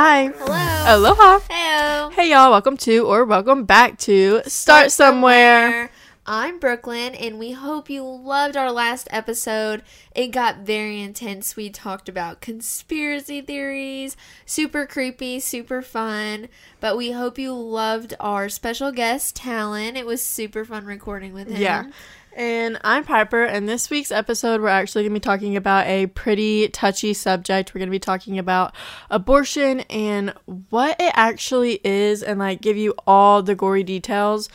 Hi. Hello. Aloha. Heyo. Hey y'all, welcome to or welcome back to Start, Somewhere. I'm Brooklyn, and we hope you loved our last episode. It got very intense. We talked about conspiracy theories, super creepy, super fun. But we hope you loved our special guest, Talon. It was super fun recording with him. Yeah. And I'm Piper, and this week's episode, we're actually going to be talking about a pretty touchy subject. We're going to be talking about abortion and what it actually is, and like give you all the gory details.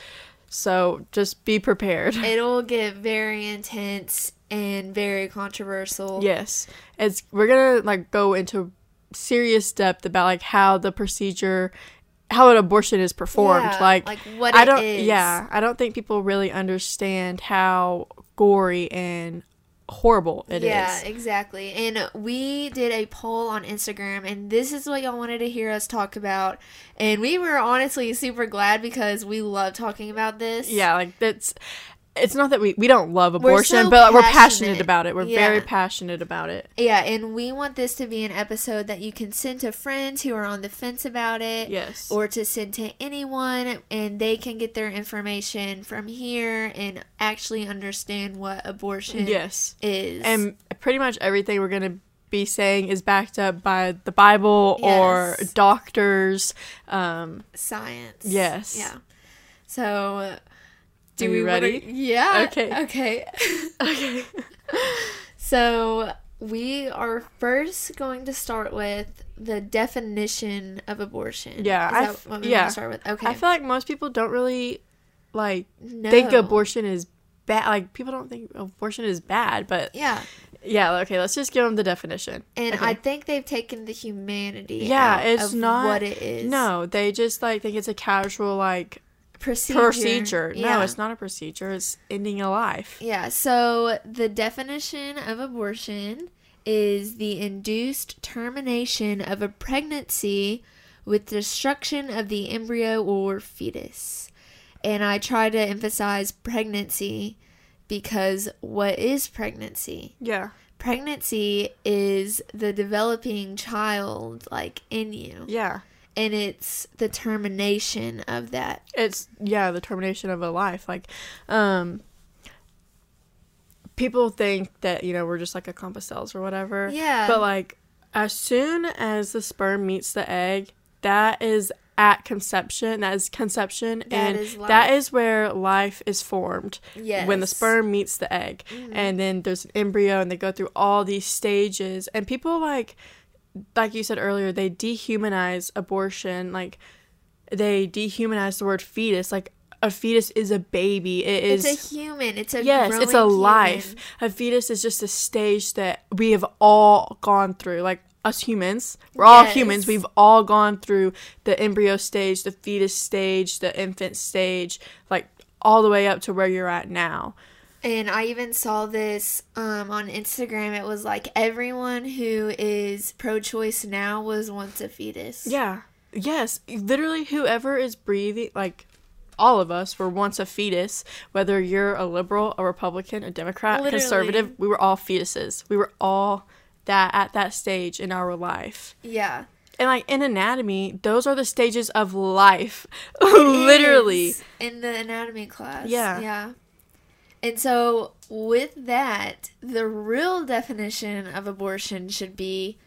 So just be prepared. It'll get very intense and very controversial. Yes, it's we're gonna like go into serious depth about like how the procedure, how an abortion is performed. Yeah, like, like what I don't. is. Yeah, I don't think people really understand how gory and horrible it is. yeah, exactly. And we did a poll on Instagram, and this is what y'all wanted to hear us talk about. And we were honestly super glad because we love talking about this. Yeah, like that's. It's not that we we don't love We're abortion, so but we're passionate passionate. about it. We're very passionate about it. Yeah, and we want this to be an episode that you can send to friends who are on the fence about it. Yes. Or to send to anyone, and they can get their information from here and actually understand what abortion yes. is. And pretty much everything we're going to be saying is backed up by the Bible or doctors. Um, science. Yes. Yeah. So, do Are we you wanna- ready? yeah. Okay. Okay. okay. so we are first going to start with the definition of abortion. Yeah, Is I that f- what we yeah. start with? Okay. I feel like most people don't really like no. think abortion is bad. Like people don't think abortion is bad, but Yeah, yeah. Okay, let's just give them the definition. and Okay. I think they've taken the humanity. yeah, it's of not what it is. No, they just like think it's a casual like procedure. procedure. No, Yeah. it's not a procedure. It's ending a life. Yeah, so the definition of abortion is the induced termination of a pregnancy with destruction of the embryo or fetus. And I try to emphasize pregnancy because what is pregnancy? Yeah. Pregnancy is the developing child like in you. Yeah. And it's the termination of that. it's yeah the termination of a life like um people think that you know we're just like a clump of cells or whatever Yeah. but like as soon as the sperm meets the egg that is at conception that is conception That and is that is where life is formed Yes. when the sperm meets the egg and then there's an embryo and they go through all these stages and people like like you said earlier they dehumanize abortion like they dehumanize the word fetus like a fetus is a baby it is It's a human. It's a yes it's a life human. a fetus is just a stage that we have all gone through like us humans we're all humans we've all gone through the embryo stage the fetus stage the infant stage like all the way up to where you're at now And I even saw this um, on Instagram. It was like everyone who is pro choice now was once a fetus. Yeah. Yes. Literally, whoever is breathing, like all of us were once a fetus, whether you're a liberal, a Republican, a Democrat, Literally. conservative, we were all fetuses. We were all that at that stage in our life. Yeah. And like in anatomy, those are the stages of life. Literally. In the anatomy class. Yeah. Yeah. And so, with that, the real definition of abortion should be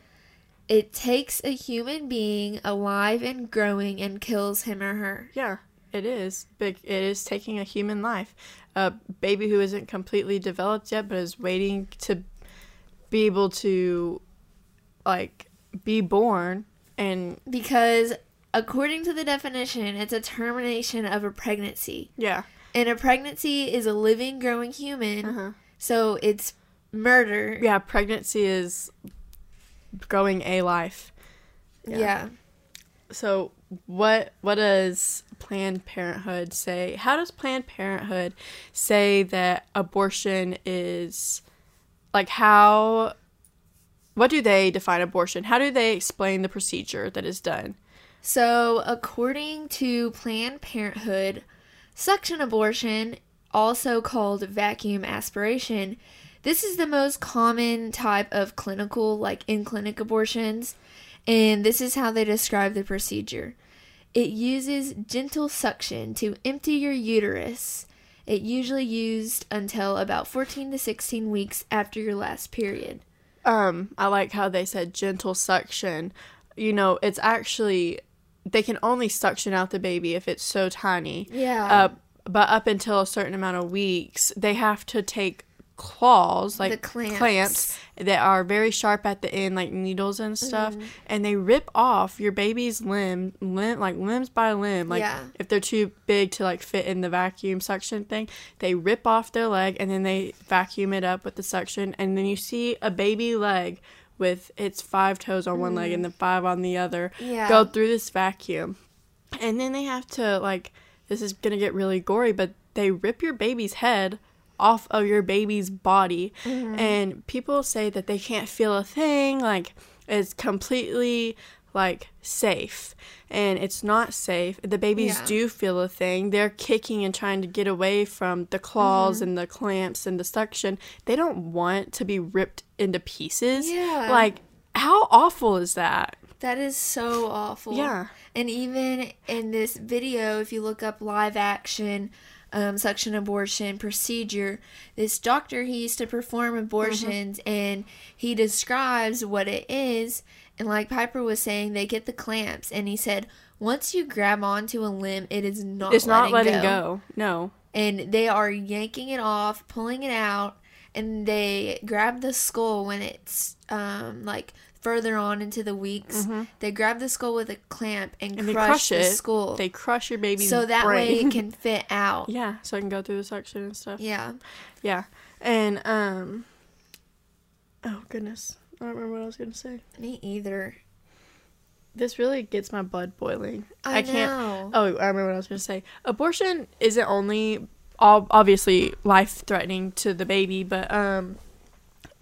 it takes a human being alive and growing and kills him or her. Yeah, it is. Big it is taking a human life. A baby who isn't completely developed yet but is waiting to be able to like be born and Because, according to the definition, it's a termination of a pregnancy. yeah. And a pregnancy is a living, growing human. Uh-huh. So it's murder. Yeah, pregnancy is growing a life. Yeah. Yeah. So what what does Planned Parenthood say? How does Planned Parenthood say that abortion is like how what do they define abortion? How do they explain the procedure that is done? So, according to Planned Parenthood, suction abortion, also called vacuum aspiration, this is the most common type of clinical, like in clinic abortions. And this is how they describe the procedure it uses gentle suction to empty your uterus. It usually used until about 14 to 16 weeks after your last period. Um, I like how they said gentle suction. You know, it's actually they can only suction out the baby if it's so tiny. Yeah. Uh, but up until a certain amount of weeks, they have to take claws like The clamps. clamps that are very sharp at the end like needles and stuff and they rip off your baby's limb limb like limbs by limb like Yeah. if they're too big to like fit in the vacuum suction thing they rip off their leg and then they vacuum it up with the suction and then you see a baby leg with its five toes on one leg and the mm. five on the other Yeah. go through this vacuum. And then they have to like this is gonna get really gory but they rip your baby's head off of your baby's body. Mm-hmm. And people say that they can't feel a thing like it's completely like safe and it's not safe the babies Yeah. do feel a thing they're kicking and trying to get away from the claws and the clamps and the suction they don't want to be ripped into pieces Yeah. like how awful is that That is so awful. Yeah. And even in this video, if you look up live action um, suction abortion procedure, this doctor, he used to perform abortions Mm-hmm. and he describes what it is. And like Piper was saying, they get the clamps. And he said, once you grab onto a limb, it is not it's not letting go. go no and they are yanking it off, pulling it out, and they grab the skull when it's um like further on into the weeks. They grab the skull with a clamp and, Mm-hmm. and crush, crush the it. skull They crush your baby, so that way it can fit out. yeah, so I can go through the suction and stuff. Yeah. Yeah, and um, oh goodness, I don't remember what I was gonna say. Me either. This really gets my blood boiling. I can't. know. Oh, I remember what I was gonna say. Abortion isn't only ob- obviously life threatening to the baby, but um.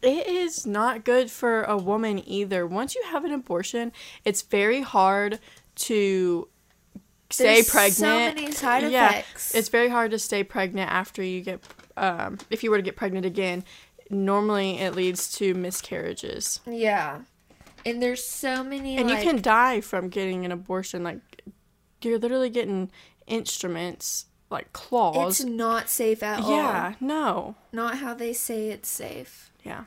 It is not good for a woman either. Once you have an abortion, it's very hard to stay There's pregnant. so many side Yeah, effects. it's very hard to stay pregnant after you get um, if you were to get pregnant again normally it leads to miscarriages Yeah. And there's so many and like, you can die from getting an abortion like you're literally getting instruments like claws it's not safe at all. yeah no Not how they say it's safe. yeah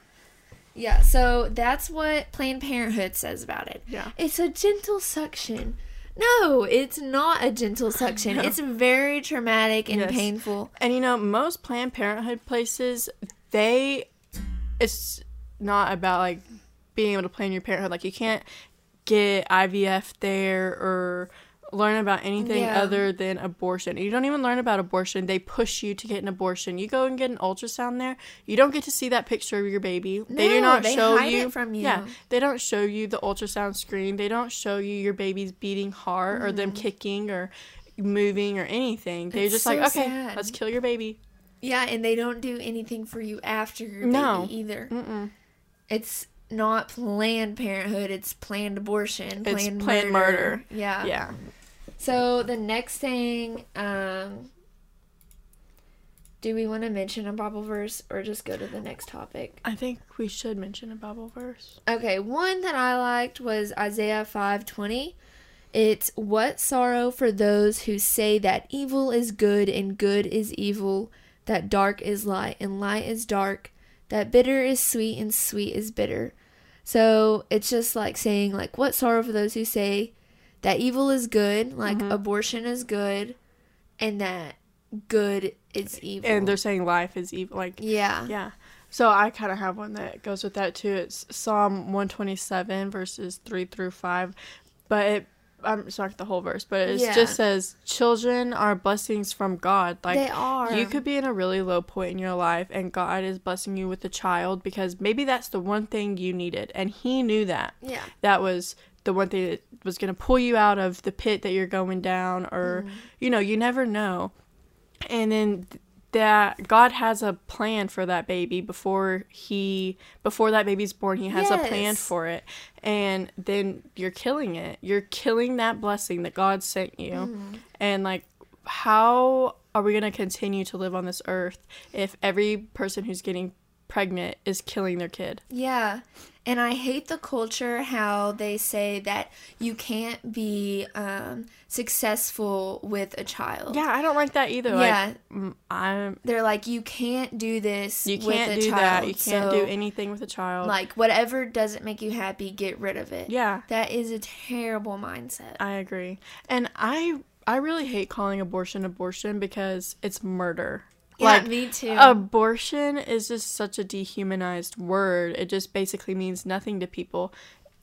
Yeah, so that's what Planned Parenthood says about it. Yeah. It's a gentle suction. No, it's not a gentle suction. No. It's very traumatic and Yes. painful. and you know most planned parenthood places they it's not about like being able to plan your parenthood. Like you can't get ivf there or learn about anything Yeah. other than abortion. You don't even learn about abortion. They push you to get an abortion. You go and get an ultrasound there. You don't get to see that picture of your baby. They do not they show you from you. yeah they don't show you the ultrasound screen. They don't show you your baby's beating heart or them kicking or moving or anything. They're Mm-hmm. It's just like okay sad. let's kill your baby Yeah, and they don't do anything for you after your No. baby either. Mm-mm. It's not Planned Parenthood, it's planned abortion, It's planned, planned murder. murder. Yeah. Yeah. So the next thing, um, do we want to mention a Bible verse or just go to the next topic? I think we should mention a Bible verse. Okay, one that I liked was Isaiah 5:20. It's what sorrow for those who say that evil is good and good is evil, that dark is light and light is dark, that bitter is sweet and sweet is bitter. So, it's just like saying like what sorrow for those who say that evil is good, like mm-hmm. abortion is good, and that good is evil. And they're saying life is evil. Like, yeah. yeah. So I kind of have one that goes with that too. It's Psalm 127, verses 3 through 5. But it, I'm not the whole verse, but it Yeah. just says, Children are blessings from God. Like, they are. You could be in a really low point in your life, and God is blessing you with a child because maybe that's the one thing you needed. And He knew that. Yeah. that was the one thing that was going to pull you out of the pit that you're going down or Mm-hmm. you know you never know and then th- that god has a plan for that baby before he before that baby's born he has a plan for it and then you're killing it you're killing that blessing that god sent you Mm-hmm. and like how are we going to continue to live on this earth if every person who's getting pregnant is killing their kid. Yeah. And I hate the culture how they say that you can't be um, successful with a child. Yeah, I don't like that either. Yeah. Like, I'm. They're like, you can't do this You can't a do child. that. You can't so, do anything with a child. Like, whatever doesn't make you happy, get rid of it. yeah, That is a terrible mindset. I agree. And I I really hate calling abortion abortion because it's murder. Yeah, like me too. abortion is just such a dehumanized word. It just basically means nothing to people.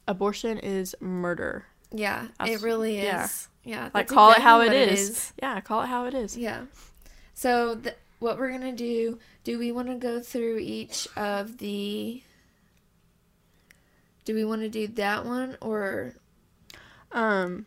Abortion is murder. yeah, That's- it really is. yeah. Yeah. Like call it how exactly it what is. Yeah, call it how it is. Yeah. So th- what we're gonna do? Do we want to go through each of the? Do we want to do that one or? Um,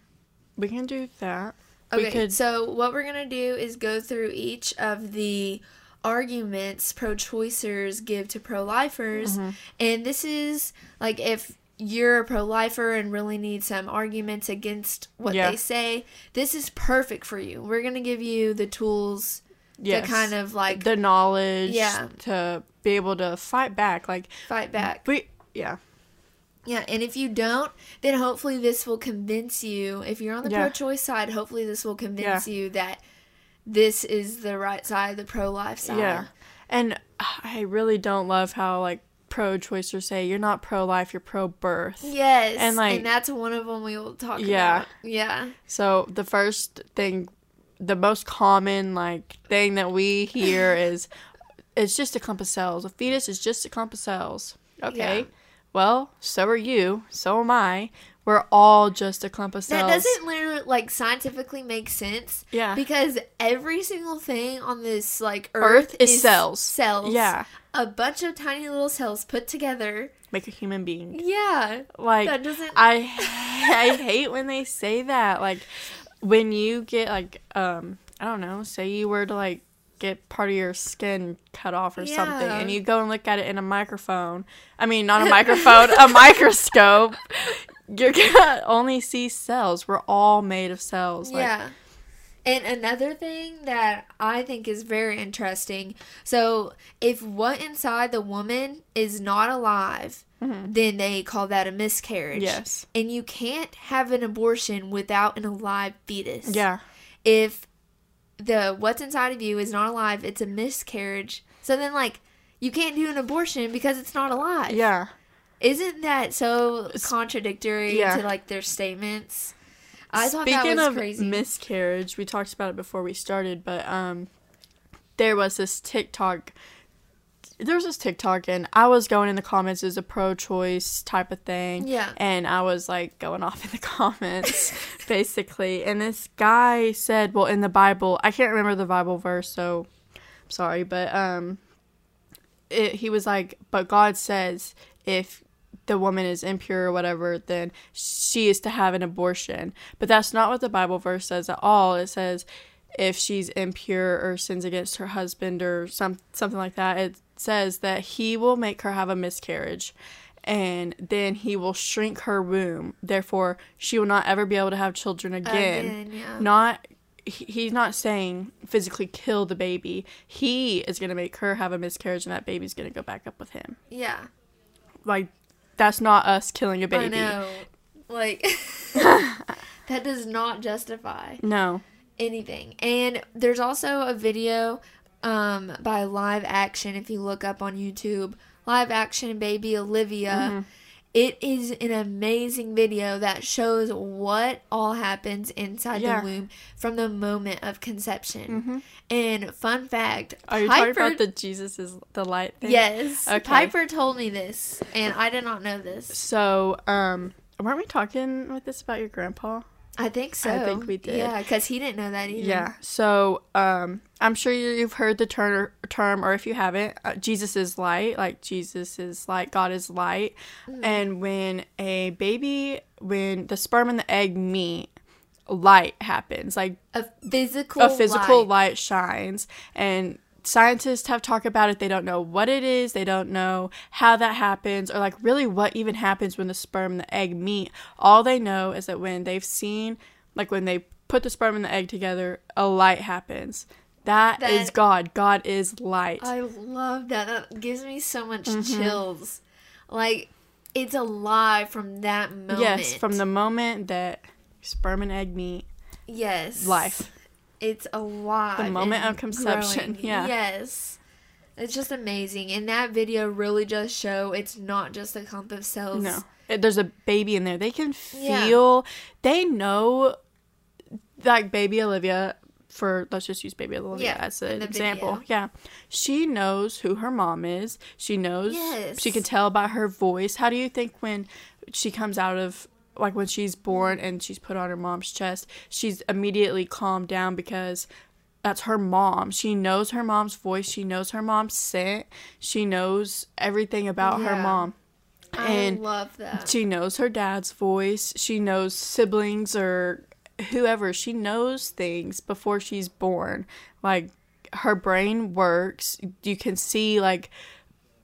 we can do that. Okay. could- So what we're gonna do is go through each of the arguments pro-choicers give to pro-lifers, Mm-hmm. and this is like if you're a pro-lifer and really need some arguments against what Yeah. they say, this is perfect for you. We're gonna give you the tools Yes. to kind of like the knowledge Yeah. to be able to fight back. Like fight back. we yeah. Yeah, and if you don't, then hopefully this will convince you. If you're on the Yeah. pro-choice side, hopefully this will convince you that this is the right side, the pro-life side. Yeah. And ah, I really don't love how like pro choicers say you're not pro life, you're pro birth. Yes, And, like- and that's one of them we will talk Yeah. about. Yeah, Yeah. So the first thing the most common like thing that we hear is it's just a clump of cells. A fetus is just a clump of cells. Okay. Yeah. Well, so are you, so am I. We're all just a clump of cells. that doesn't literally like scientifically make sense. Yeah. because every single thing on this like Earth Earth, is cells. Cells. Yeah. a bunch of tiny little cells put together. Make a human being. Yeah, Like that doesn't. I I hate when they say that. Like when you get like um I don't know, say you were to like get part of your skin cut off or something and you go and look at it in a microphone. I mean not a microphone, a microscope. You're gonna only see cells. We're all made of cells. Like, yeah. And another thing that I think is very interesting so, if what inside the woman is not alive, then they call that a miscarriage. Mm-hmm. Yes. And you can't have an abortion without an alive fetus. Yeah. If the what's inside of you is not alive, it's a miscarriage. So then, like, you can't do an abortion because it's not alive. Yeah. Isn't that so contradictory yeah. to, like, their statements? I thought Speaking that was of crazy. miscarriage, we talked about it before we started, but um, there was this TikTok. There was this TikTok, and I was going in the comments as a pro-choice type of thing. Yeah. And I was like going off in the comments, basically. And this guy said, "Well, in the Bible, I can't remember the Bible verse, so I'm sorry, but um, it, he was like, but God says if the woman is impure or whatever, then she is to have an abortion. But that's not what the Bible verse says at all. It says if she's impure or sins against her husband or some something like that, it says that he will make her have a miscarriage. And then he will shrink her womb. Therefore, she will not ever be able to have children again. Again, yeah. Not he's not saying physically kill the baby. He is going to make her have a miscarriage and that baby's going to go back up with him. Yeah. Like that's not us killing a baby. I know. Like that does not justify No. anything. And there's also a video um by Live Action if you look up on YouTube, Live Action Baby Olivia. Mm-hmm. It is an amazing video that shows what all happens inside Yeah. the womb from the moment of conception. And fun fact, Mm-hmm. Are you Piper talking about the Jesus is the light thing? Yes. Okay. Piper told me this and I did not know this. So, um, weren't we talking with this about your grandpa? I think so. I think we did. Yeah, because he didn't know that either. Yeah. So, um, I'm sure you- you've heard the term, term, or if you haven't, uh, Jesus is light. Like Jesus is light, God is light. And when a baby, when the sperm and the egg meet, light happens. Like A physical a physical light. light shines and scientists have talked about it they don't know what it is they don't know how that happens or like really what even happens when the sperm and the egg meet all they know is that when they've seen like when they put the sperm and the egg together a light happens that is God. God is light. I love that. That gives me so much Mm-hmm. chills. Like it's alive from that moment. yes, from the moment that sperm and egg meet, yes life. It's a lot. The moment of conception, growing. yeah. Yes. It's just amazing. And that video really does show it's not just a clump of cells. No, there's a baby in there. They can Yeah. feel. They know, like baby Olivia. For let's just use baby Olivia Yeah, as an example. video. Yeah, she knows who her mom is. She knows. Yes. She can tell by her voice. How do you think when she comes out of like when she's born mm. and she's put on her mom's chest, she's immediately calmed down because that's her mom. She knows her mom's voice. She knows her mom's scent. She knows everything about her Yeah. mom. And I love that. she knows her dad's voice. She knows siblings or whoever. She knows things before she's born. Like her brain works. You can see like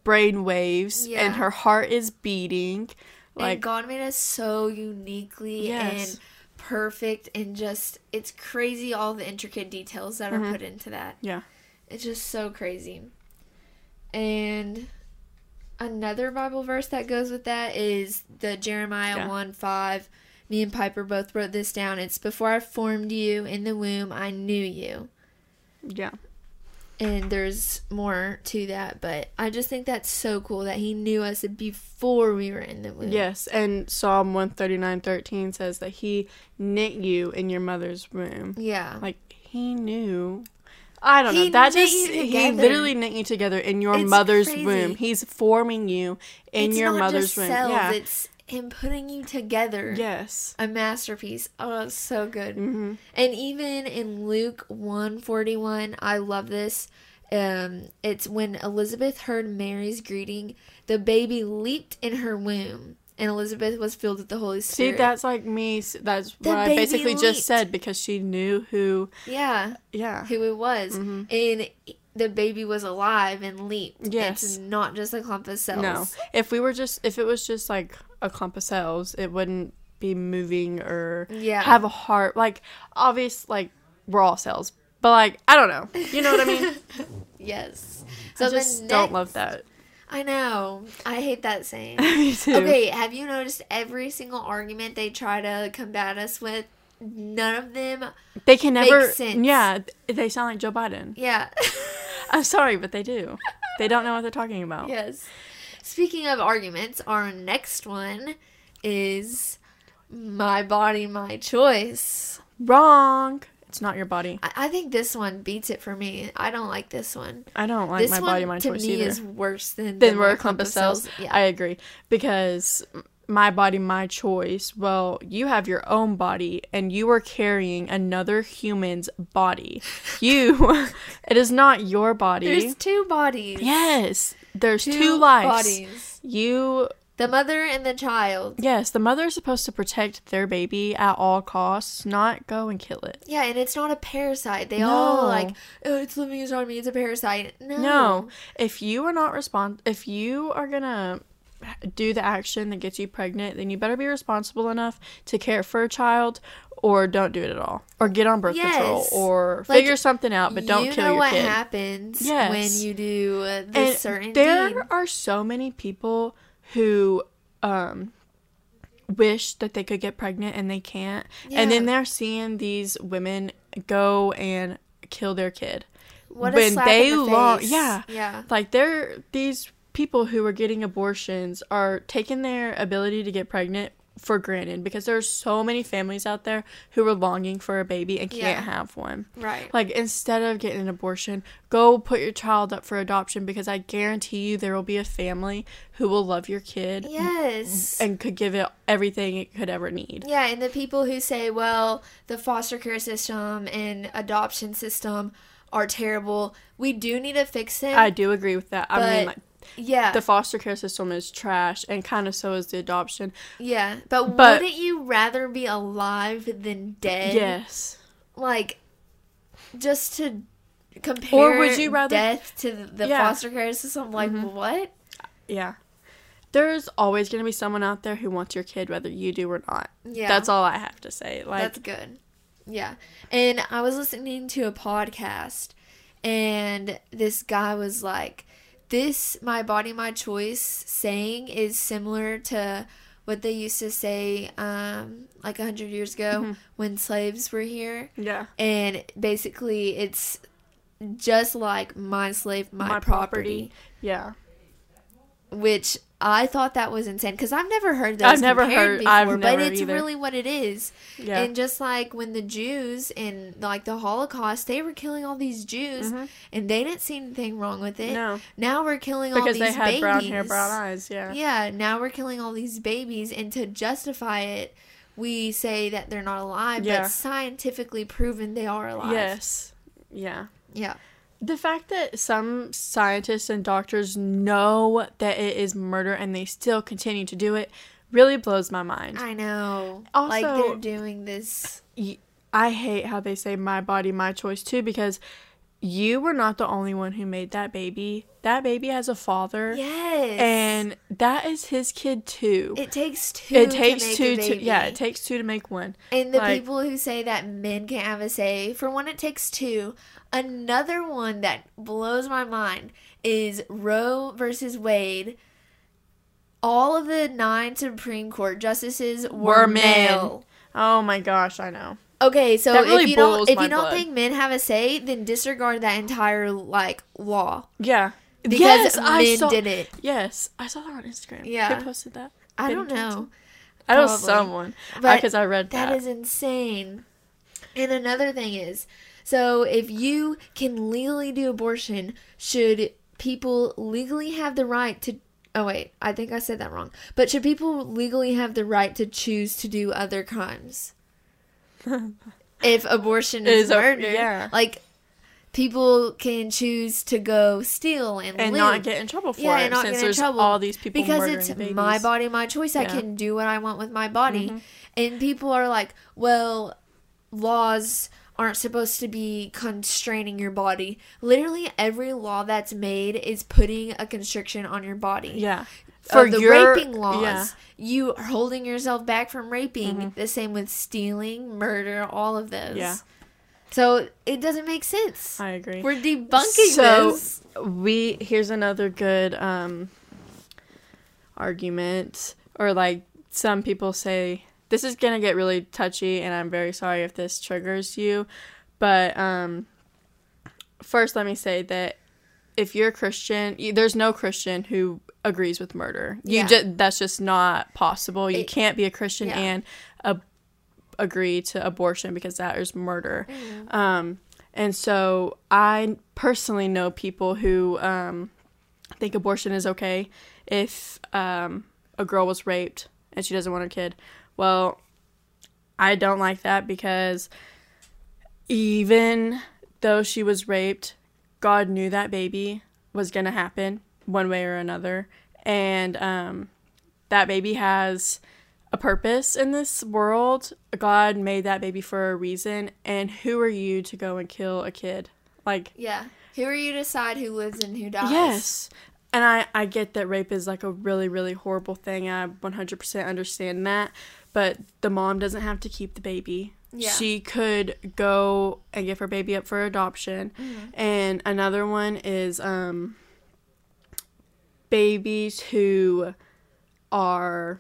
brain waves Yeah. and her heart is beating. And Like God made us so uniquely Yes. and perfect and just it's crazy all the intricate details that Mm-hmm. are put into that. yeah. It's just so crazy. And another Bible verse that goes with that is the Jeremiah Yeah. 1 5. Me and Piper both wrote this down. It's before I formed you in the womb, I knew you. Yeah. And there's more to that, but I just think that's so cool that he knew us before we were in the womb. Yes, and Psalm 139:13 says that he knit you in your mother's womb. Yeah. Like he knew. I don't He know. That just he literally knit you together in your It's mother's crazy. womb. He's forming you in it's your mother's womb. yeah. it's him putting you together. yes. A masterpiece. Oh, so good. Mhm. And even in Luke 141, I love this. Um, it's when Elizabeth heard Mary's greeting, the baby leaped in her womb, and Elizabeth was filled with the Holy Spirit. See, that's like me. That's The what I basically leaped. just said because she knew who. yeah, Yeah. who it was, Mhm. and the baby was alive and leaped. Yes. it's not just a clump of cells. No. If we were just, if it was just like a clump of cells, it wouldn't be moving or Yeah. have a heart. Like, obvious, like, we're all cells. But, like, I don't know. You know what I mean? Yes. So the just don't love that. I know. I hate that saying. Me too. Okay, have you noticed every single argument they try to combat us with? None of them. They can never. Yeah, they sound like Joe Biden. Yeah. I'm sorry, but they do. They don't know what they're talking about. yes. Speaking of arguments, our next one is my body, my choice. Wrong. It's not your body. I, I think this one beats it for me. I don't like this one. I don't like this my body, my to choice me either. is worse than than we're a clump of cells. Yeah. I agree because my body, my choice. Well, you have your own body, and you are carrying another human's body. You, it is not your body. There's two bodies. yes, there's two, lives. bodies. You, The mother and the child. yes, the mother is supposed to protect their baby at all costs, not go and kill it. Yeah, and it's not a parasite. They No. all like, oh, it's living inside me. It's a parasite. No. No, if you are not respond, if you are gonna do the action that gets you pregnant, then you better be responsible enough to care for a child, or don't do it at all, or get on birth control, or Like, figure something out, but don't you kill know your what kid. happens Yes. when you do this and certain there are so many people who um wish that they could get pregnant and they can't. And then they're seeing these women go and kill their kid. What a when slap they in the long yeah. Yeah. like they're these people who are getting abortions are taking their ability to get pregnant for granted because there's so many families out there who are longing for a baby and can't Yeah. have one Right. like instead of getting an abortion, go put your child up for adoption because I guarantee you there will be a family who will love your kid yes. and could give it everything it could ever need. yeah, and the people who say, well, the foster care system and adoption system are terrible, we do need to fix them. I do agree with that. I mean, like yeah. the foster care system is trash, and kind of so is the adoption. yeah. But, but- wouldn't you rather be alive than dead? Yes, Like, just to compare or would you rather- death to the, Yeah. Mm-hmm. foster care system? Like, what? yeah. There's always gonna be someone out there who wants your kid, whether you do or not. Yeah. That's all I have to say. Like, That's good. Yeah. And I was listening to a podcast and this guy was like, "This my body, my choice" saying is similar to what they used to say um, like a hundred years ago Mhm. when slaves were here, Yeah. and basically it's just like my slave, my, My property. property. Yeah. which I thought that was insane because I've never heard that. I've never heard- before, I've but it's either. really what it is. Yeah. And just like when the Jews in like the Holocaust, they were killing all these Jews, Mhm. and they didn't see anything wrong with it. no. Now we're killing all. Because these they had babies. brown hair, brown eyes. Yeah. Yeah, now we're killing all these babies, and to justify it, we say that they're not alive, Yeah. but scientifically proven they are alive. Yes. Yeah. Yeah. The fact that some scientists and doctors know that it is murder and they still continue to do it really blows my mind. I know. Also- like they're doing this. I hate how they say my body, my choice too because you were not the only one who made that baby. That baby has a father. Yes. And that is his kid too. It takes two. It takes to make two to yeah, it takes two to make one. And the like- people who say that men can't have a say, for one, it takes two. Another one that blows my mind is Roe versus Wade. All of the nine Supreme Court justices were, Were men. male. Oh my gosh, I know. Okay, so That really if you don't if you don't think men have a say, then disregard that entire like law Yeah. because yes, I men saw, did it. Yes, I saw that on Instagram. Yeah. Who posted that? I don't know, Johnson? I know someone. Because I read that. That is insane. And another thing is, so if you can legally do abortion, should people legally have the right to? Oh wait, I think I said that wrong. But should people legally have the right to choose to do other crimes? If abortion is, Is a- murder, yeah. like people can choose to go steal and, and not get in trouble for Yeah, it and not since get in trouble. all these people because it's babies. my body my choice i Yeah. Mm-hmm. can do what i want with my body and people are like well laws aren't supposed to be constraining your body literally every law that's made is putting a constriction on your body Yeah. For the your- raping laws yeah. you are holding yourself back from raping the same with stealing murder all of those Mm-hmm. Yeah. so it doesn't make sense I agree. we're debunking so this we here's another good um argument or like some people say this is gonna get really touchy and i'm very sorry if this triggers you but um first let me say that if you're a christian y- there's no christian who agrees with murder you Yeah. ju- that's just not possible you It- can't be a christian yeah. and a- agree to abortion because that is murder Mm-hmm. um and so I personally know people who um, think abortion is okay if um, a girl was raped and she doesn't want her kid. Well, I don't like that because even though she was raped, God knew that baby was going to happen one way or another. And um, that baby has a purpose in this world. God made that baby for a reason. And who are you to go and kill a kid? Like, Yeah. Who are you to decide who lives and who dies? Yes. And I, I get that rape is like a really, really horrible thing. I 100% understand that. But the mom doesn't have to keep the baby. Yeah. She could go and give her baby up for adoption. Mm-hmm. And another one is um, babies who are,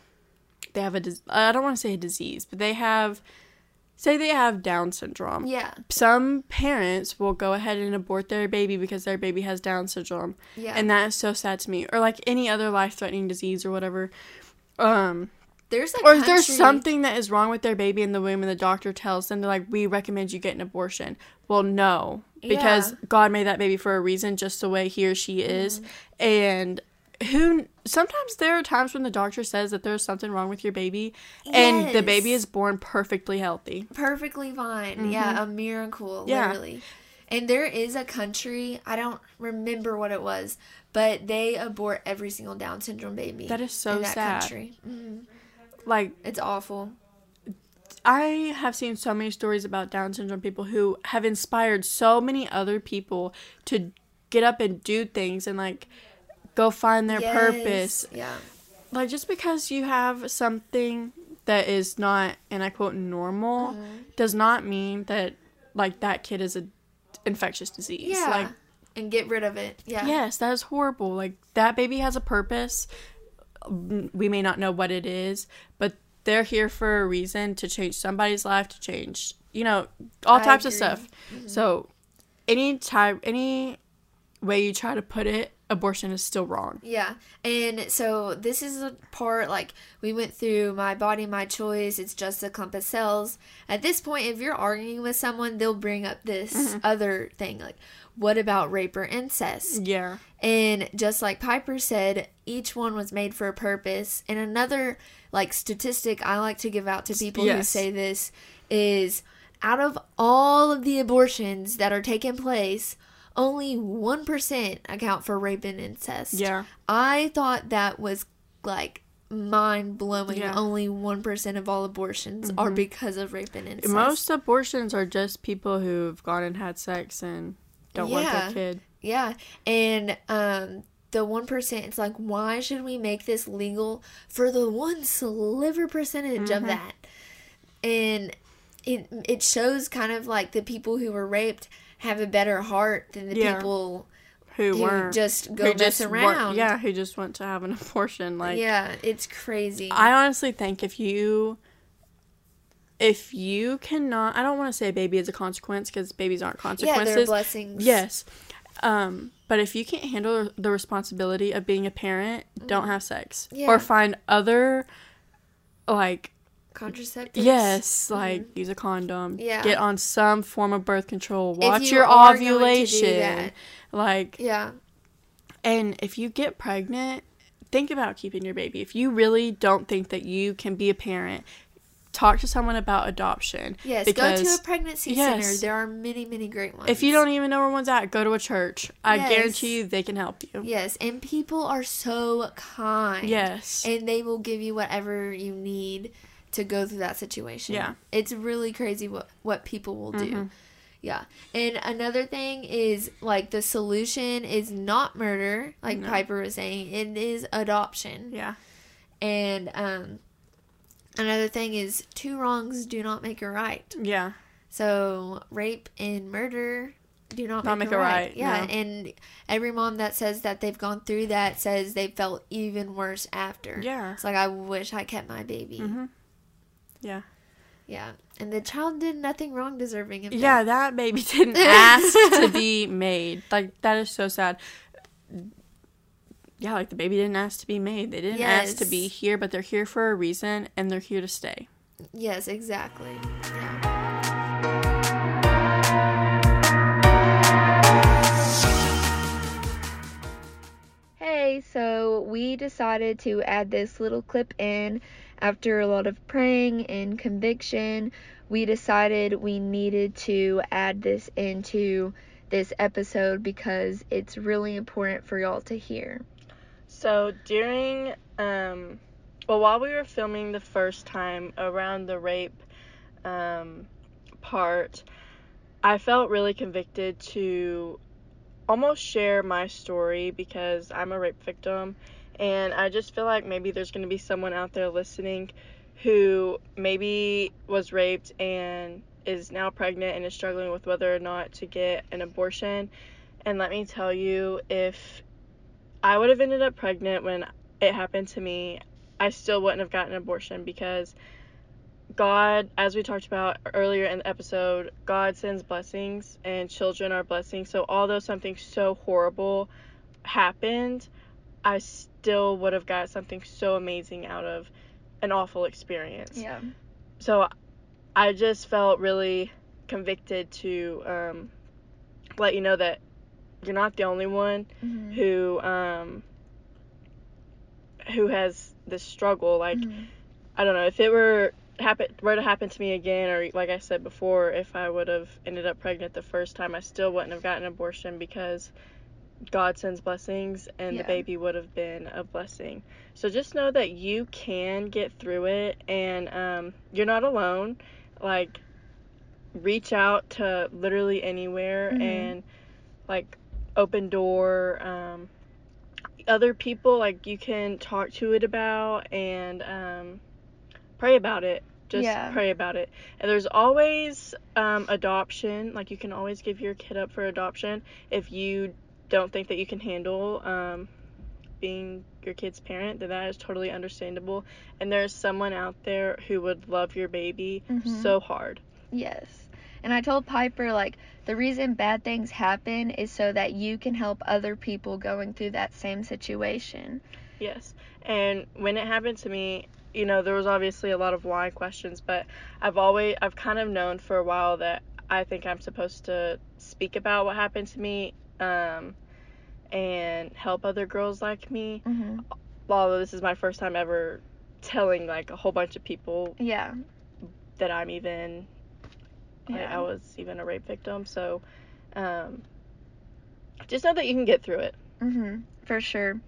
they have a I don't want to say a disease, but they have, say they have Down syndrome Yeah. some parents will go ahead and abort their baby because their baby has Down syndrome. Yeah. And that is so sad to me. Or like any other life threatening disease or whatever. Um There's a or there's country- something that is wrong with their baby in the womb and the doctor tells them they're like, We recommend you get an abortion. Well no. Because Yeah. God made that baby for a reason, just the way he or she is. Mm-hmm. And who sometimes there are times when the doctor says that there's something wrong with your baby and the baby is born perfectly healthy. perfectly fine. Yeah, a miracle, Mm-hmm. Yeah. literally. And there is a country, I don't remember what it was, but they abort every single Down syndrome baby. That is so in that sad. country. hmm Like It's awful. I have seen so many stories about Down syndrome people who have inspired so many other people to get up and do things and like go find their Yes. purpose. Yeah. Like just because you have something that is not and I quote normal Mm-hmm. does not mean that like that kid is a infectious disease. Yeah. Like and get rid of it. Yeah. Yes, that is horrible. Like that baby has a purpose. We may not know what it is, but they're here for a reason to change somebody's life, to change, you know, all I types of stuff. Mm-hmm. So, any time, any way you try to put it, abortion is still wrong. Yeah. And so this is a part like we went through my body, my choice. It's just a clump of cells. At this point, if you're arguing with someone, they'll bring up this Mm-hmm. other thing like, what about rape or incest? Yeah. And just like Piper said, each one was made for a purpose. And another like statistic I like to give out to people who say this is out of all of the abortions that are taking place, only 1% account for rape and incest. Yeah. I thought that was like mind blowing. Yeah. Only 1% of all abortions are because of rape and incest. Most abortions are just people who've gone and had sex and don't want Yeah. their kid. Yeah, and um, the one percent. It's like, why should we make this legal for the one sliver percentage Mm-hmm. of that? And it it shows kind of like the people who were raped have a better heart than the Yeah. people Who, who weren't. just go who mess just around. yeah, who just want to have an abortion. Like, yeah, it's crazy. I honestly think if you if you cannot I don't want to say baby is a consequence because babies aren't yeah, consequences. they're blessings. Yes. Um, but if you can't handle the responsibility of being a parent, don't have sex. Mm. Yeah. Or find other like contraceptives. yes, like use a condom. Mm-hmm. Yeah. Get on some form of birth control. Watch you your are going to do ovulation. Like Yeah. and if you get pregnant, think about keeping your baby. If you really don't think that you can be a parent, talk to someone about adoption. Yes. go to a pregnancy yes. center. There are many, many great ones. If you don't even know where one's at, go to a church. I Yes. guarantee you they can help you. Yes, and people are so kind. Yes. and they will give you whatever you need to go through that situation. Yeah. It's really crazy what what people will do. Mhm. Yeah. And another thing is like the solution is not murder, like No. Piper was saying. It is adoption. yeah. And um another thing is two wrongs do not make a right. Yeah. So rape and murder do not, Not make, make a right. right, Yeah, no. and every mom that says that they've gone through that says they felt even worse after. Yeah. It's like I wish I kept my baby. Mhm. Yeah. Yeah, and the child did nothing wrong, deserving of Yeah, death. that baby didn't ask to be made. Like that is so sad. Yeah, like the baby didn't ask to be made. They didn't ask to be here, but they're here for a reason and they're here to stay. Yes, exactly. Yeah. Hey, so we decided to add this little clip in after a lot of praying and conviction. We decided we needed to add this into this episode because it's really important for y'all to hear. So during, um, well, while we were filming the first time around the rape um, part, I felt really convicted to almost share my story because I'm a rape victim. And I just feel like maybe there's going to be someone out there listening who maybe was raped and is now pregnant and is struggling with whether or not to get an abortion. And let me tell you, if I would have ended up pregnant when it happened to me, I still wouldn't have gotten an abortion because God, as we talked about earlier in the episode, God sends blessings and children are blessings. So, although something so horrible happened, I still would have got something so amazing out of an awful experience. Yeah. So, I just felt really convicted to um, let you know that you're not the only one Mm-hmm. who um who has this struggle like Mm-hmm. i don't know if it were happen were to happen to me again or like i said before if i would have ended up pregnant the first time i still wouldn't have gotten an abortion because god sends blessings and the baby would have been a blessing so just know that you can get through it and um, you're not alone like reach out to literally anywhere Mhm. and like open door um, other people like you can talk to it about and um, pray about it Just Yeah. pray about it. And there's always um, adoption. Like you can always give your kid up for adoption if you don't think that you can handle um, being your kid's parent. Then that is totally understandable. And there's someone out there who would love your baby Mhm. so hard. Yes. And I told Piper, like, the reason bad things happen is so that you can help other people going through that same situation. Yes. And when it happened to me, you know, there was obviously a lot of why questions, but I've always I've kind of known for a while that I think I'm supposed to speak about what happened to me um and help other girls like me. hmm Although this is my first time ever telling like a whole bunch of people Yeah. that I'm even like, I was even a rape victim, so um just know that you can get through it. hmm For sure.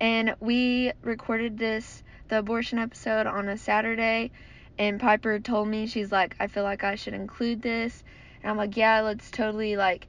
And we recorded this, the abortion episode, on a Saturday. And Piper told me, she's like, I feel like I should include this. And I'm like, yeah, let's totally, like,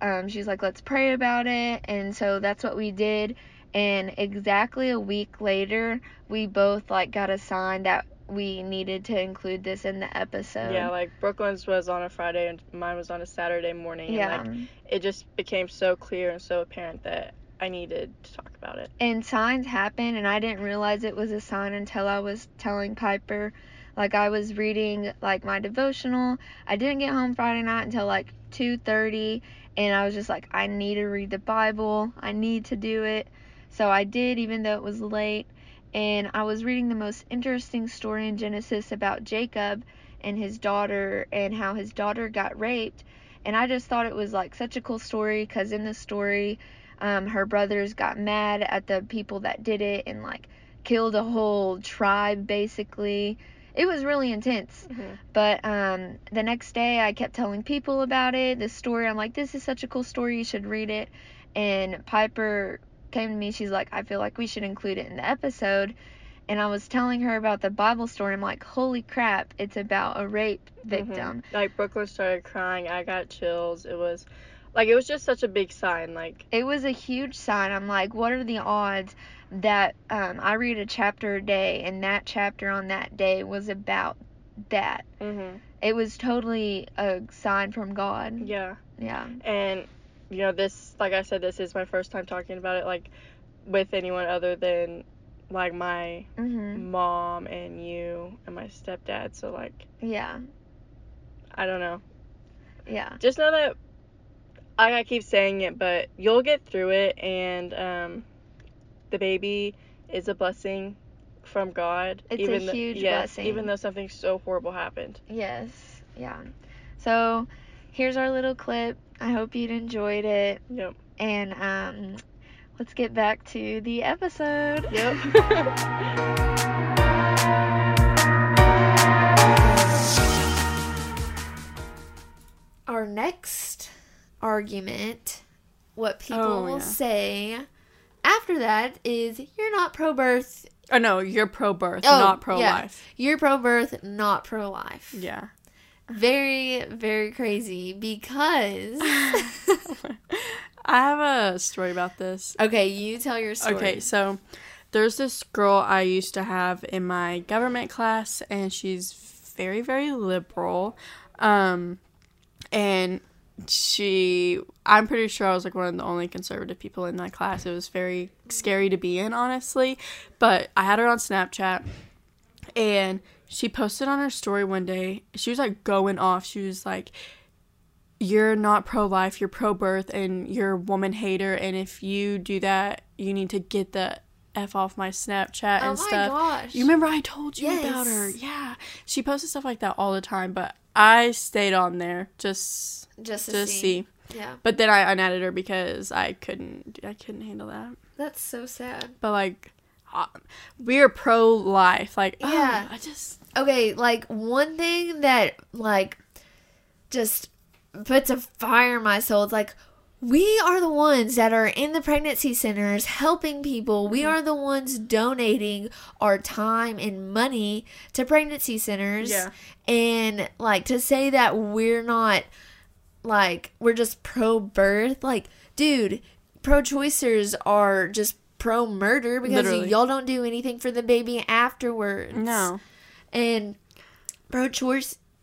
um, she's like, let's pray about it. And so that's what we did. And exactly a week later, we both, like, got a sign that we needed to include this in the episode. Yeah, like Brooklyn's was on a Friday and mine was on a Saturday morning. yeah. And like it just became so clear and so apparent that I needed to talk about it. and signs happen and i didn't realize it was a sign until i was telling piper like i was reading like my devotional i didn't get home friday night until like 2.30 and i was just like i need to read the bible. I need to do it. So i did even though it was late. And i was reading the most interesting story in genesis about jacob and his daughter and how his daughter got raped. And i just thought it was like such a cool story because in the story um, her brothers got mad at the people that did it and like killed a whole tribe basically it was really intense. But um, the next day i kept telling people about it the story. I'm like this is such a cool story. You should read it. And piper came to me. She's like i feel like we should include it in the episode. And i was telling her about the bible story. I'm like holy crap. It's about a rape victim. Mhm. Like Brooklyn started crying, I got chills. It was like it was just such a big sign. Like it was a huge sign. I'm like, what are the odds that um, I read a chapter a day and that chapter on that day was about that? mhm. It was totally a sign from God. Yeah. Yeah. And you know, this like I said, this is my first time talking about it like with anyone other than like my Mhm. mom and you and my stepdad. So like Yeah. I don't know. Yeah. just know that I keep saying it, but you'll get through it, and um, the baby is a blessing from God. It's a even huge yes, blessing. even though something so horrible happened. Yes. Yeah. So here's our little clip. I hope you'd enjoyed it. Yep. And um, let's get back to the episode. Yep. Our next argument, what people Oh, will yeah. say after that is you're not pro birth, oh no, you're pro birth, Oh, not pro yeah. life. you're pro birth, not pro life. Yeah. Very, very crazy because. I have a story about this. okay, you tell your story. Okay, so there's this girl I used to have in my government class, and she's very, very liberal. Um, and she, I'm pretty sure I was like one of the only conservative people in that class. It was very scary to be in, honestly. But I had her on Snapchat, and she posted on her story one day. She was like going off. She was like, you're not pro life, you're pro birth, and you're a woman hater. And if you do that, you need to get the F off my Snapchat oh and stuff. Oh my stuff. gosh. You remember I told you about her? Yes. Yeah. She posted stuff like that all the time, but I stayed on there just just to see. see. Yeah, But then I unadded her because I couldn't I couldn't handle that. that's so sad. But like uh, we're pro life. Like Yeah. yeah, I just Okay, like one thing that like just puts a fire in my soul. It's like we are the ones that are in the pregnancy centers helping people. We mm-hmm. are the ones donating our time and money to pregnancy centers. Yeah. And like to say that we're not like we're just pro birth, like dude, pro choicers are just pro murder because Literally. y'all don't do anything for the baby afterwards. no. And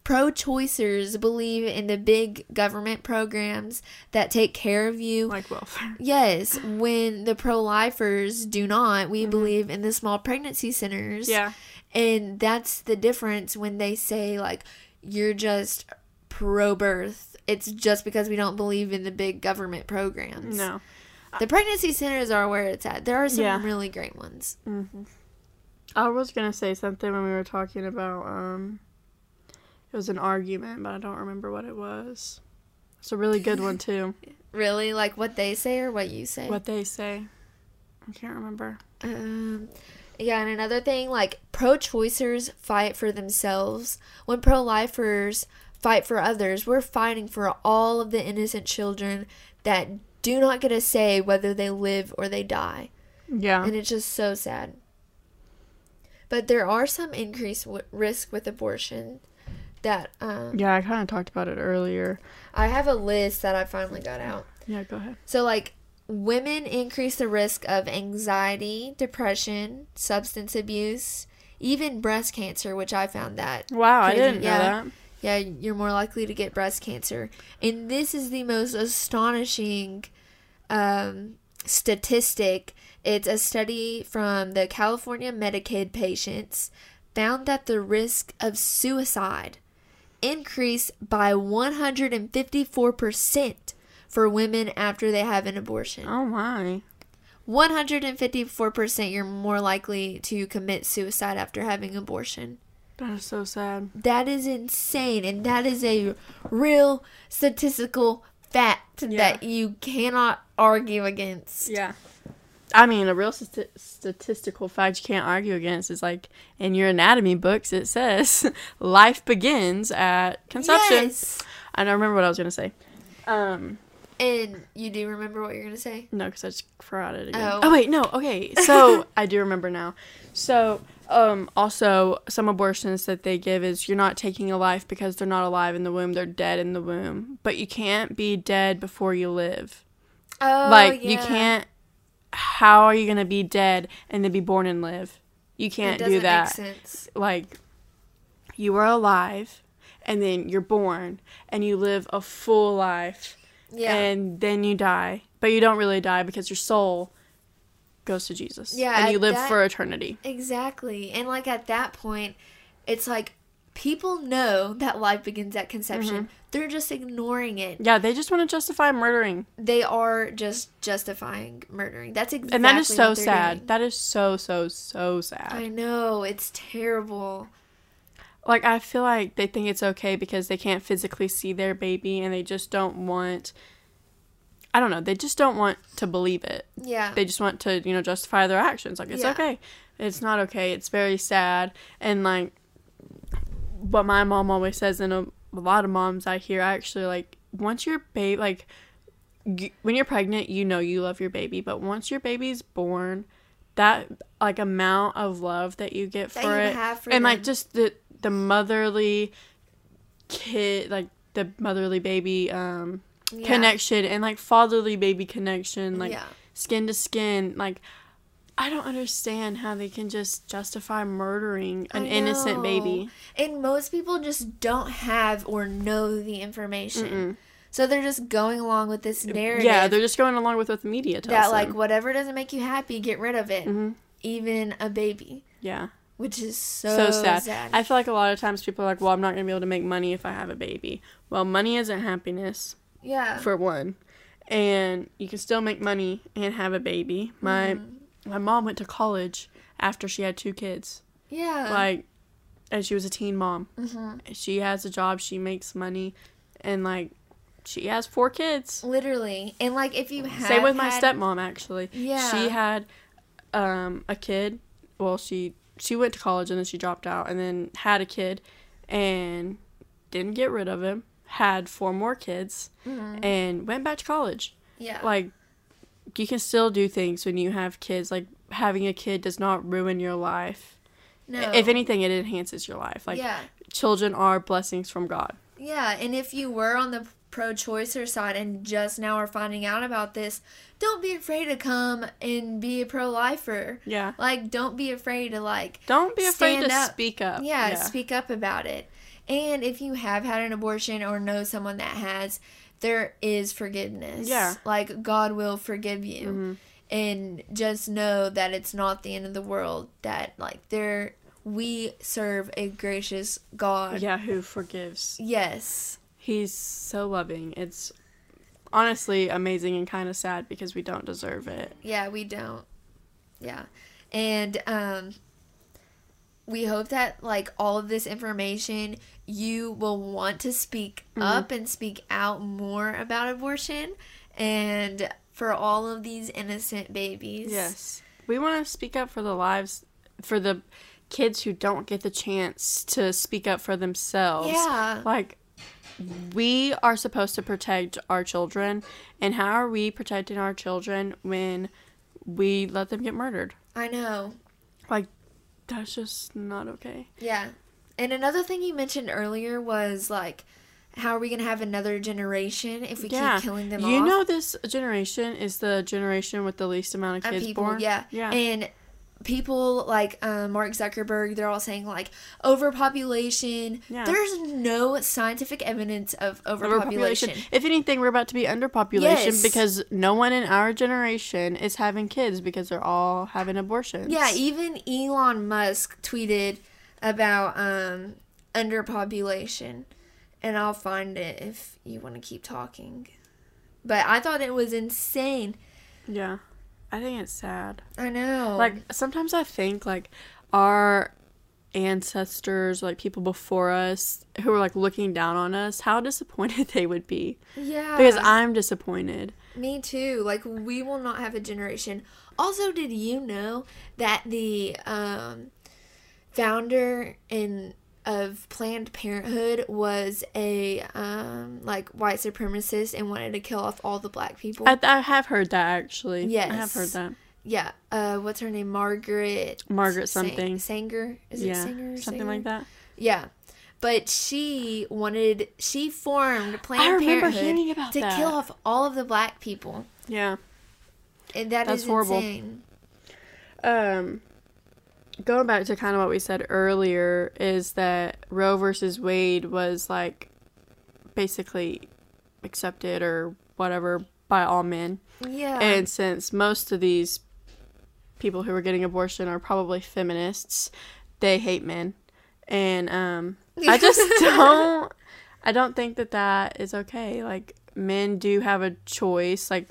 pro-choice pro-choicers believe in the big government programs that take care of you. Like welfare. Yes, when the pro-lifers do not, we believe in the small pregnancy centers. Mm-hmm. Yeah. And that's the difference when they say like you're just pro-birth. It's just because we don't believe in the big government programs. No. The pregnancy centers are where it's at. There are some Yeah. really great ones. I was gonna say something when we were talking about um it was an argument, but I don't remember what it was. It's a really good one too. Really, like what they say or what you say. what they say. I can't remember. Um, yeah, and another thing, like pro-choicers fight for themselves. When pro-lifers fight for others, we're fighting for all of the innocent children that do not get a say whether they live or they die. Yeah. And it's just so sad. But there are some increased w- risk with abortion that um, Yeah, I kind of talked about it earlier. I have a list that I finally got out. Yeah, go ahead. So, like, women increase the risk of anxiety, depression, substance abuse, even breast cancer, which I found that. Wow, I didn't yeah. know that. Yeah, you're more likely to get breast cancer. And this is the most astonishing um, statistic. It's a study from the California Medicaid patients found that the risk of suicide increased by 154% for women after they have an abortion. Oh my. 154% you're more likely to commit suicide after having abortion. That is so sad. That is insane. And that is a real statistical fact Yeah. that you cannot argue against. Yeah. I mean, a real stati- statistical fact you can't argue against is like in your anatomy books, it says life begins at conception. Yes. I don't remember what I was going to say. Um, And you do remember what you're going to say? No, because I just forgot it again. Oh. Oh. wait, no. Okay, so I do remember now. So, um, also some abortions that they give is you're not taking a life because they're not alive in the womb; they're dead in the womb. But you can't be dead before you live. Oh, like you can't. How are you gonna be dead and then be born and live? You can't do that. make sense. Like, you are alive, and then you're born, and you live a full life Yeah. and then you die. But you don't really die because your soul goes to Jesus. Yeah, And you live that- for eternity. Exactly. And like at that point, it's like people know that life begins at conception. Mm-hmm. They're just ignoring it. Yeah, they just want to justify murdering. They are just justifying murdering. That's exactly And that is so sad. doing. That is so, so, so sad. I know. It's terrible. like, I feel like they think it's okay because they can't physically see their baby and they just don't want. I don't know. They just don't want to believe it. Yeah. They just want to, you know, justify their actions. Like, it's Yeah. okay. It's not okay. It's very sad. And, like, what my mom always says, and a, a lot of moms I hear actually, like, once your baby, like, you, when you're pregnant, you know you love your baby. But once your baby's born, that, like, amount of love that you get That for you it, for and, like, just the, the motherly kid, like, the motherly baby, um, Yeah. connection and like fatherly baby connection like Yeah. skin to skin like i don't understand how they can just justify murdering an innocent baby And most people just don't have or know the information. So they're just going along with this narrative. yeah they're just going along with what the media tells us. that like whatever doesn't make you happy, get rid of it. Mhm. Even a baby, yeah which is so, so sad. sad. i feel like a lot of times people are like well i'm not gonna be able to make money if i have a baby well money isn't happiness yeah. for one and you can still make money and have a baby my Mm-hmm. My mom went to college after she had two kids yeah. like and she was a teen mom Mhm. she has a job she makes money and like she has four kids Literally. And like if you have same with my had- stepmom actually Yeah. she had um a kid well she she went to college and then she dropped out and then had a kid and didn't get rid of him had four more kids Mhm. and went back to college Yeah. like you can still do things when you have kids like having a kid does not ruin your life no. if anything it enhances your life like yeah. children are blessings from god Yeah, and if you were on the pro choicer side and just now are finding out about this, don't be afraid to come and be a pro lifer. Yeah. Like, don't be afraid to, like, Don't be afraid to up. speak up. yeah, speak up about it. And if you have had an abortion or know someone that has, there is forgiveness. Yeah. Like, God will forgive you. Mhm. And just know that it's not the end of the world. That, like, there, we serve a gracious God. Yeah, who forgives. Yes. He's so loving. It's honestly amazing and kind of sad because we don't deserve it. Yeah, we don't. Yeah. And um we hope that like all of this information you will want to speak Mm-hmm. up and speak out more about abortion and for all of these innocent babies. Yes. We want to speak up for the lives, for the kids who don't get the chance to speak up for themselves. Yeah. Like, we are supposed to protect our children, and how are we protecting our children when we let them get murdered? I know. Like, that's just not okay. Yeah. And another thing you mentioned earlier was like how are we going to have another generation if we yeah. keep killing them you off? know, this generation is the generation with the least amount of of kids people, born. yeah. Yeah. And people like uh, Mark Zuckerberg, they're all saying like overpopulation. Yeah. There's no scientific evidence of overpopulation. overpopulation. If anything, we're about to be underpopulation Yes. because no one in our generation is having kids because they're all having abortions. Yeah, even Elon Musk tweeted about um, underpopulation, and I'll find it if you want to keep talking. But I thought it was insane. yeah. I think it's sad. I know. Like sometimes I think like our ancestors, like people before us who were like looking down on us, how disappointed they would be. yeah, Because I'm disappointed. Me too. Like we will not have a generation. Also, did you know that the um, founder in of Planned Parenthood was a um, like white supremacist and wanted to kill off all the black people? I, I have heard that actually. Yes, I have heard that. yeah. Uh, what's her name? Margaret. Margaret something. Sanger. Is it yeah. Sanger? or something like that. Yeah. But she wanted. She formed Planned Parenthood to that. kill off all of the black people, Yeah. and that That's is horrible. insane. um going back to kind of what we said earlier is that Roe versus Wade was like basically accepted or whatever by all men. Yeah. And since most of these people who are getting abortion are probably feminists, they hate men. And um I just don't I don't think that that is okay. Like men do have a choice like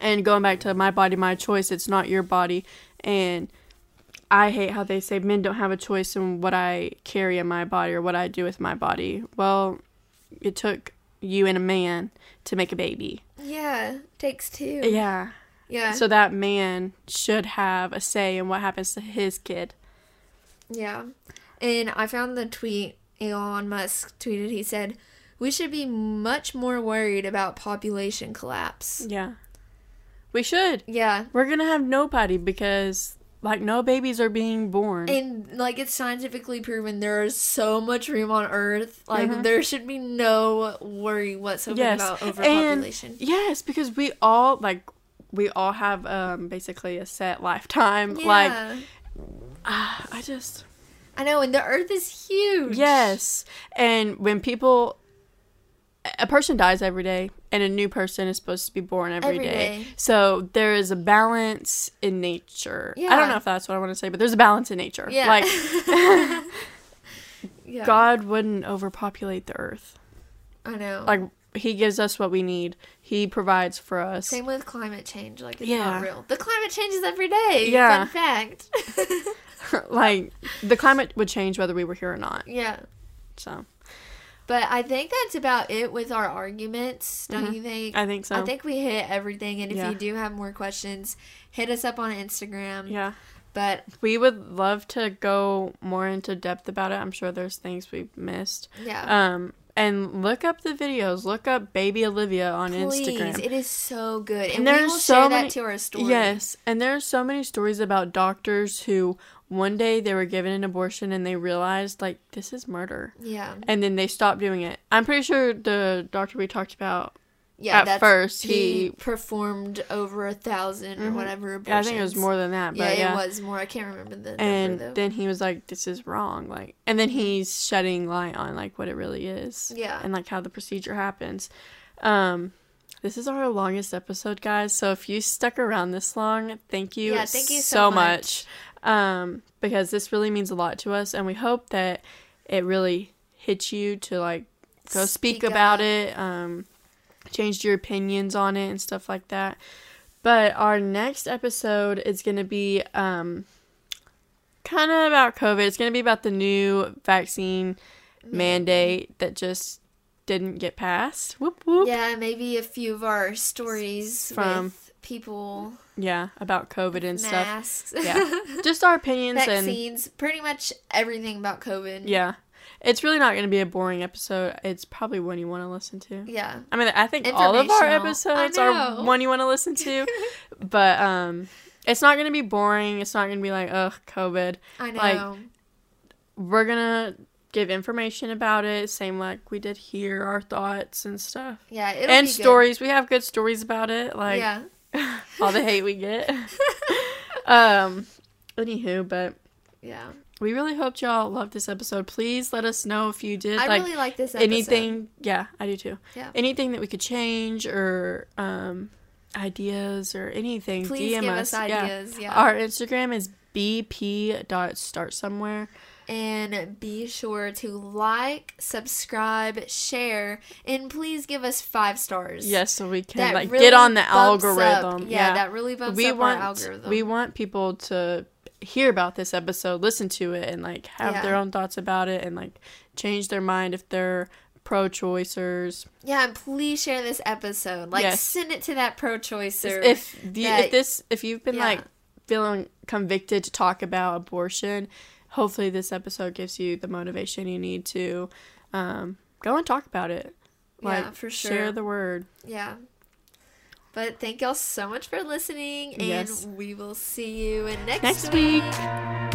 and going back to my body my choice, it's not your body and I hate how they say men don't have a choice in what I carry in my body or what I do with my body. Well, it took you and a man to make a baby. Yeah, takes two. Yeah. Yeah. So that man should have a say in what happens to his kid. yeah. And I found the tweet Elon Musk tweeted. He said, "We should be much more worried about population collapse." Yeah. We should. Yeah. We're going to have nobody because, like, no babies are being born. And like it's scientifically proven there is so much room on earth. Like Mhm. there should be no worry whatsoever yes. about And overpopulation. yes, because we all, like, we all have um basically a set lifetime. Like, yeah. ah, I just. I know, and the earth is huge. Yes. And when people. A person dies every day, and a new person is supposed to be born every Every day. day. So there is a balance in nature. Yeah. I don't know if that's what I want to say, but there's a balance in nature. Yeah. Like yeah. God wouldn't overpopulate the earth. I know. Like He gives us what we need. He provides for us. Same with climate change. Like it's Yeah. not real. The climate changes every day. Yeah. Fun fact. like the climate would change whether we were here or not. yeah. So But I think that's about it with our arguments, don't Mhm. you think? I think so. I think we hit everything. And if Yeah. you do have more questions, hit us up on Instagram. yeah, But we would love to go more into depth about it. I'm sure there's things we've missed. yeah. Um, and look up the videos. Look up Baby Olivia on Please, Instagram. it is so good, and, And we there's will so share many- that to our story. Yes, and there's so many stories about doctors who one day they were given an abortion and they realized like this is murder, Yeah. and then they stopped doing it. I'm pretty sure the doctor we talked about Yeah. at that's- first he, he, performed over a 1000 or Mhm. whatever. I think it was more than that, Yeah, but yeah. it was more. I can't remember the and number though. then he was like this is wrong like and then he's shedding light on like what it really is Yeah. and like how the procedure happens um this is our longest episode guys so if you stuck around this long thank you Yeah, thank you so much um because this really means a lot to us and we hope that it really hits you to like go speak, Speak about up. it um changed your opinions on it and stuff like that. But our next episode is going to be um kind of about covid. It's going to be about the new vaccine mandate that just didn't get passed. Whoop whoop. Yeah, Yeah, maybe a few of our stories From- with Yeah, about covid and stuff masks, Yeah. just our opinions and vaccines, pretty much everything about COVID. yeah it's really not going to be a boring episode it's probably one you want to listen to Yeah. I mean, I think all of our episodes are one you want to listen to, but um, it's not gonna be boring. It's not gonna be like, ugh, COVID. I know. Like, We're gonna give information about it, same like we did here, our thoughts and stuff, yeah, it'll and be good. stories. We have good stories about it, like yeah. all the hate we get. um, anywho, but Yeah. we really hoped y'all loved this episode. Please let us know if you did I like really like this episode. anything yeah i do too Yeah. anything that we could change or um ideas or anything Please dm give us, us ideas. Yeah. our instagram is bp dot start somewhere And be sure to like, subscribe, share, and please give us five stars. yes so we can That like really get on the algorithm Up. Yeah, that really bumps we up want our algorithm. we want people to hear about this episode listen to it and like have Yeah. their own thoughts about it and like change their mind if they're pro-choicers yeah, and please share this episode. Like, Yes. send it to that pro-choicer. if the, that- if this if you've been yeah. like feeling convicted to talk about abortion hopefully this episode gives you the motivation you need to um, go and talk about it like yeah, for sure. share the word Yeah. But thank y'all so much for listening, and Yes. we will see you in next, Next week. week.